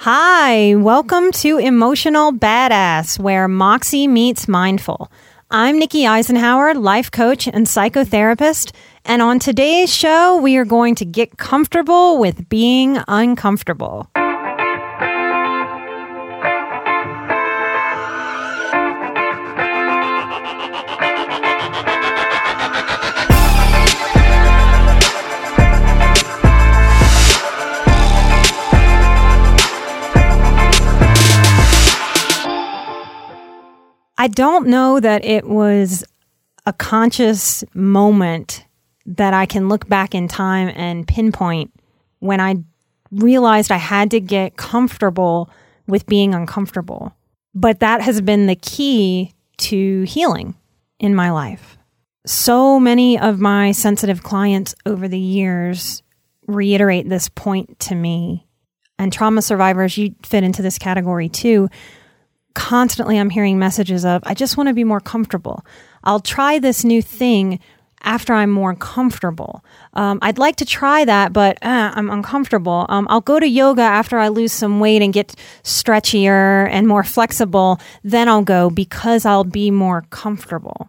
Hi, welcome to Emotional Badass, where Moxie meets Mindful. I'm Nikki Eisenhauer, life coach and psychotherapist, and on today's show, we are going to get comfortable with being uncomfortable. I don't know that it was a conscious moment that I can look back in time and pinpoint when I realized I had to get comfortable with being uncomfortable. But that has been the key to healing in my life. So many of my sensitive clients over the years reiterate this point to me. And trauma survivors, you fit into this category too constantly I'm hearing messages of, I just want to be more comfortable. I'll try this new thing after I'm more comfortable. Um, I'd like to try that, but uh, I'm uncomfortable. Um, I'll go to yoga after I lose some weight and get stretchier and more flexible. Then I'll go because I'll be more comfortable.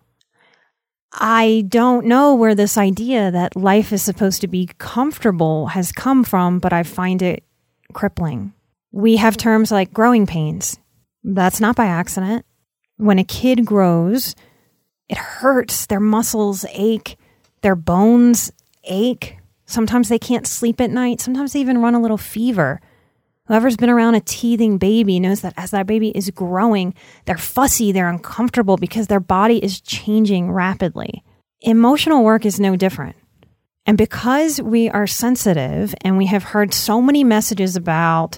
I don't know where this idea that life is supposed to be comfortable has come from, but I find it crippling. We have terms like growing pains that's not by accident. When a kid grows, it hurts. Their muscles ache, their bones ache. Sometimes they can't sleep at night. Sometimes they even run a little fever. Whoever's been around a teething baby knows that as that baby is growing, they're fussy, they're uncomfortable because their body is changing rapidly. Emotional work is no different. And because we are sensitive and we have heard so many messages about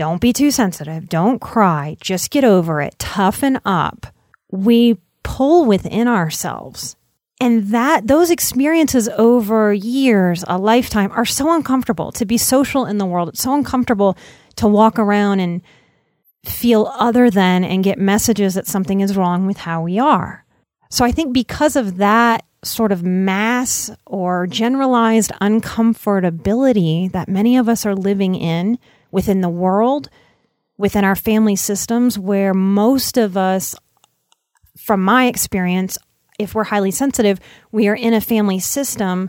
don't be too sensitive. Don't cry. Just get over it. Toughen up. We pull within ourselves. And that those experiences over years, a lifetime are so uncomfortable to be social in the world. It's so uncomfortable to walk around and feel other than and get messages that something is wrong with how we are. So I think because of that sort of mass or generalized uncomfortability that many of us are living in within the world, within our family systems, where most of us, from my experience, if we're highly sensitive, we are in a family system,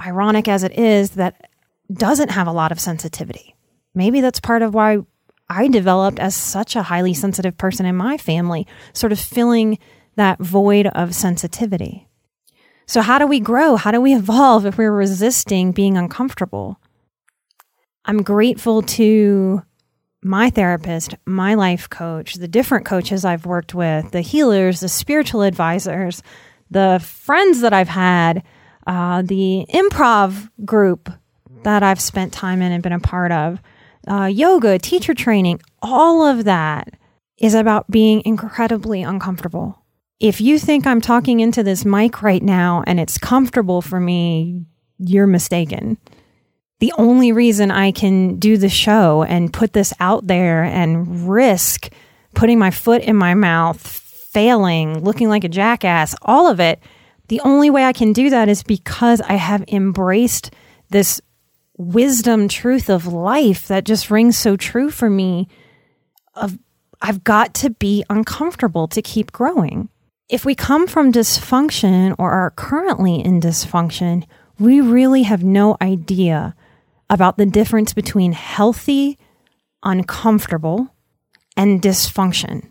ironic as it is, that doesn't have a lot of sensitivity. Maybe that's part of why I developed as such a highly sensitive person in my family, sort of filling that void of sensitivity. So, how do we grow? How do we evolve if we're resisting being uncomfortable? I'm grateful to my therapist, my life coach, the different coaches I've worked with, the healers, the spiritual advisors, the friends that I've had, uh, the improv group that I've spent time in and been a part of, uh, yoga, teacher training, all of that is about being incredibly uncomfortable. If you think I'm talking into this mic right now and it's comfortable for me, you're mistaken the only reason I can do the show and put this out there and risk putting my foot in my mouth, failing, looking like a jackass, all of it, the only way I can do that is because I have embraced this wisdom truth of life that just rings so true for me of I've got to be uncomfortable to keep growing. If we come from dysfunction or are currently in dysfunction, we really have no idea about the difference between healthy, uncomfortable, and dysfunction.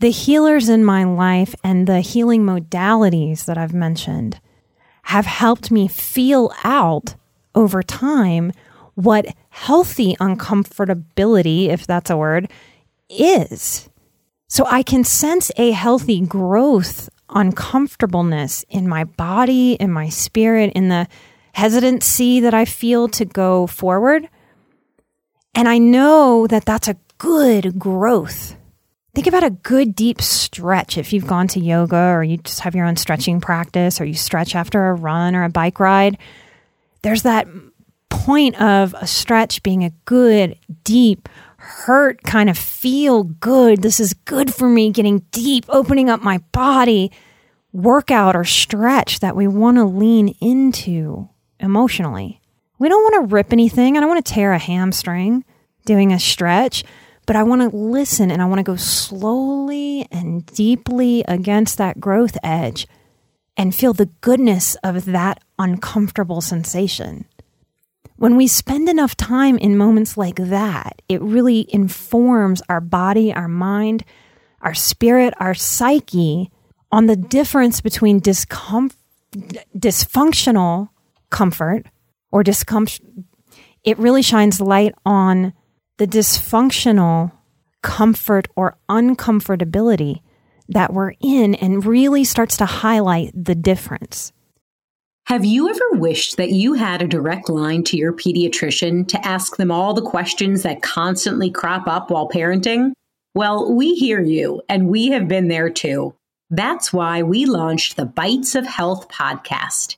The healers in my life and the healing modalities that I've mentioned have helped me feel out over time what healthy uncomfortability, if that's a word, is. So I can sense a healthy growth uncomfortableness in my body, in my spirit, in the hesitancy that I feel to go forward. And I know that that's a good growth. Think about a good deep stretch if you've gone to yoga or you just have your own stretching practice or you stretch after a run or a bike ride. There's that point of a stretch being a good, deep, hurt kind of feel good. This is good for me, getting deep, opening up my body, workout or stretch that we want to lean into emotionally. We don't want to rip anything. I don't want to tear a hamstring doing a stretch, but I want to listen and I want to go slowly and deeply against that growth edge and feel the goodness of that uncomfortable sensation. When we spend enough time in moments like that, it really informs our body, our mind, our spirit, our psyche on the difference between discomfort, dysfunctional comfort or discomfort. It really shines light on the dysfunctional comfort or uncomfortability that we're in and really starts to highlight the difference. Have you ever wished that you had a direct line to your pediatrician to ask them all the questions that constantly crop up while parenting? Well, we hear you, and we have been there too. That's why we launched the Bites of Health podcast.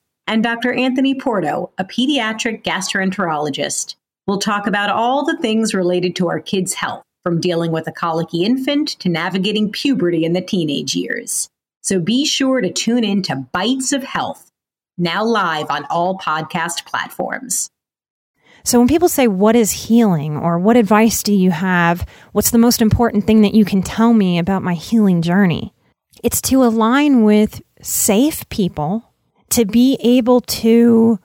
and Dr. Anthony Porto, a pediatric gastroenterologist. We'll talk about all the things related to our kids' health, from dealing with a colicky infant to navigating puberty in the teenage years. So be sure to tune in to Bites of Health now live on all podcast platforms. So, when people say, What is healing? or What advice do you have? What's the most important thing that you can tell me about my healing journey? It's to align with safe people to be able to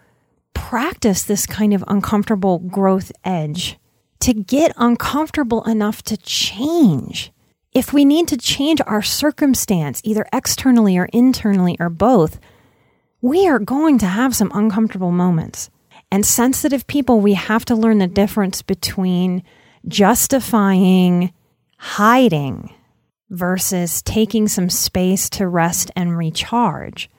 practice this kind of uncomfortable growth edge, to get uncomfortable enough to change. If we need to change our circumstance, either externally or internally or both, we are going to have some uncomfortable moments. And sensitive people, we have to learn the difference between justifying hiding versus taking some space to rest and recharge.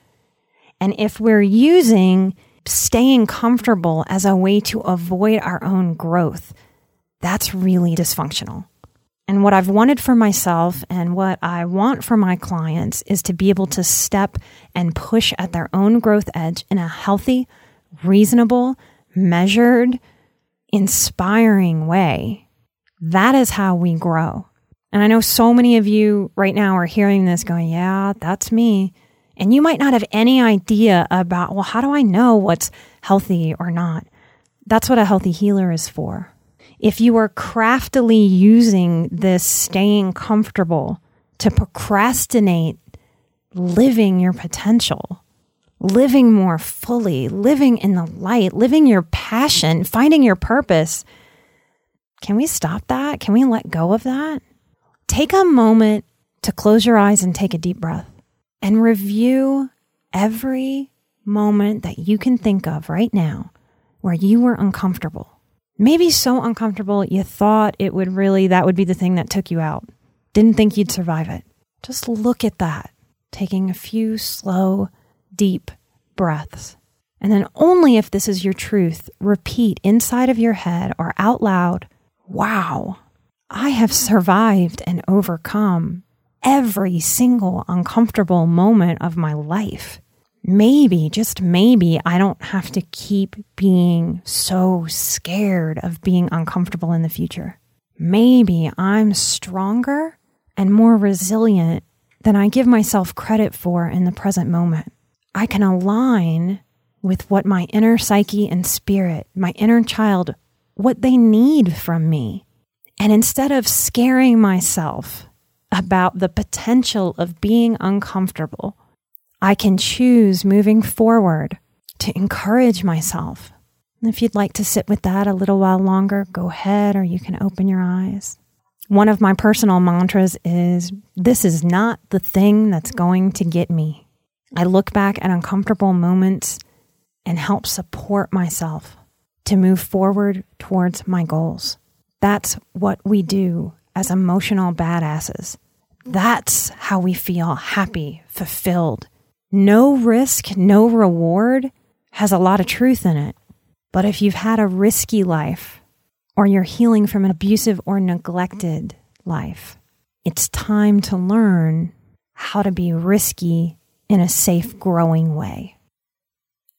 And if we're using staying comfortable as a way to avoid our own growth, that's really dysfunctional. And what I've wanted for myself and what I want for my clients is to be able to step and push at their own growth edge in a healthy, reasonable, measured, inspiring way. That is how we grow. And I know so many of you right now are hearing this going, yeah, that's me. And you might not have any idea about, well, how do I know what's healthy or not? That's what a healthy healer is for if you are craftily using this staying comfortable to procrastinate living your potential, living more fully, living in the light, living your passion, finding your purpose, can we stop that? Can we let go of that? Take a moment to close your eyes and take a deep breath and review every moment that you can think of right now where you were uncomfortable maybe so uncomfortable you thought it would really, that would be the thing that took you out. Didn't think you'd survive it. Just look at that, taking a few slow, deep breaths. And then, only if this is your truth, repeat inside of your head or out loud, Wow, I have survived and overcome every single uncomfortable moment of my life maybe, just maybe, I don't have to keep being so scared of being uncomfortable in the future. Maybe I'm stronger and more resilient than I give myself credit for in the present moment. I can align with what my inner psyche and spirit, my inner child, what they need from me. And instead of scaring myself about the potential of being uncomfortable, I can choose moving forward to encourage myself. And if you'd like to sit with that a little while longer, go ahead, or you can open your eyes. One of my personal mantras is this is not the thing that's going to get me. I look back at uncomfortable moments and help support myself to move forward towards my goals. That's what we do as emotional badasses. That's how we feel happy, fulfilled. No risk, no reward has a lot of truth in it. But if you've had a risky life or you're healing from an abusive or neglected life, it's time to learn how to be risky in a safe, growing way.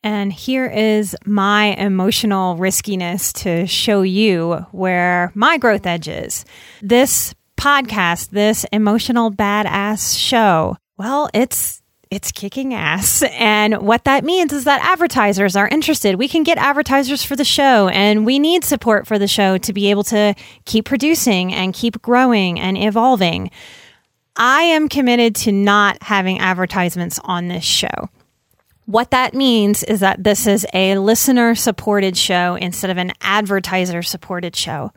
And here is my emotional riskiness to show you where my growth edge is. This podcast, this emotional badass show, well, it's it's kicking ass. And what that means is that advertisers are interested. We can get advertisers for the show, and we need support for the show to be able to keep producing and keep growing and evolving. I am committed to not having advertisements on this show. What that means is that this is a listener supported show instead of an advertiser supported show.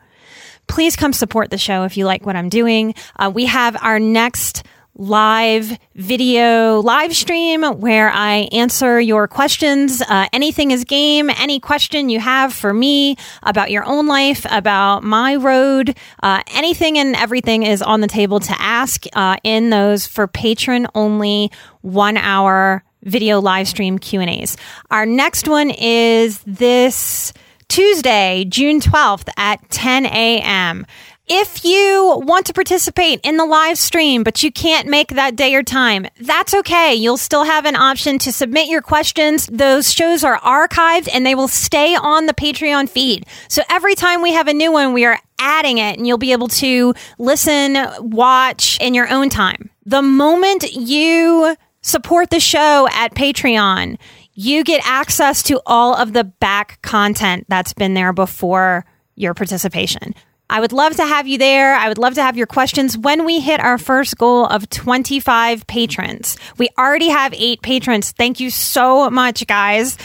Please come support the show if you like what I'm doing. Uh, we have our next live video live stream where I answer your questions. Uh, anything is game. Any question you have for me about your own life, about my road, uh, anything and everything is on the table to ask uh, in those for patron only one hour video live stream Q&As. Our next one is this Tuesday, June 12th at 10 a.m. If you want to participate in the live stream, but you can't make that day or time, that's okay. You'll still have an option to submit your questions. Those shows are archived and they will stay on the Patreon feed. So every time we have a new one, we are adding it and you'll be able to listen, watch in your own time. The moment you support the show at Patreon, you get access to all of the back content that's been there before your participation. I would love to have you there. I would love to have your questions when we hit our first goal of 25 patrons. We already have eight patrons. Thank you so much, guys.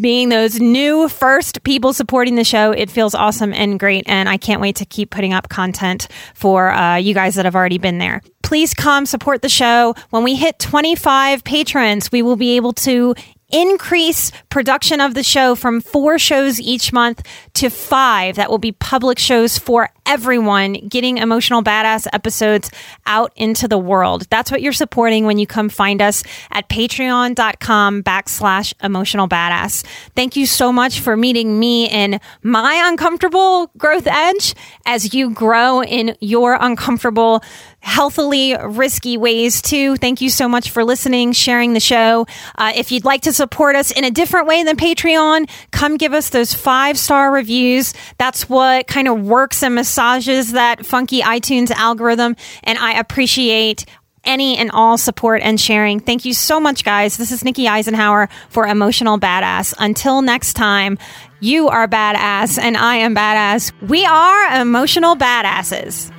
Being those new first people supporting the show, it feels awesome and great. And I can't wait to keep putting up content for uh, you guys that have already been there. Please come support the show. When we hit 25 patrons, we will be able to increase production of the show from four shows each month to five. That will be public shows for everyone, getting emotional badass episodes out into the world. That's what you're supporting when you come find us at patreon.com backslash emotional badass. Thank you so much for meeting me in my uncomfortable growth edge as you grow in your uncomfortable healthily risky ways too. Thank you so much for listening, sharing the show. Uh, if you'd like to support us in a different way than Patreon, come give us those five star reviews. That's what kind of works and massages that funky iTunes algorithm. And I appreciate any and all support and sharing. Thank you so much, guys. This is Nikki Eisenhauer for Emotional Badass. Until next time, you are badass and I am badass. We are emotional badasses.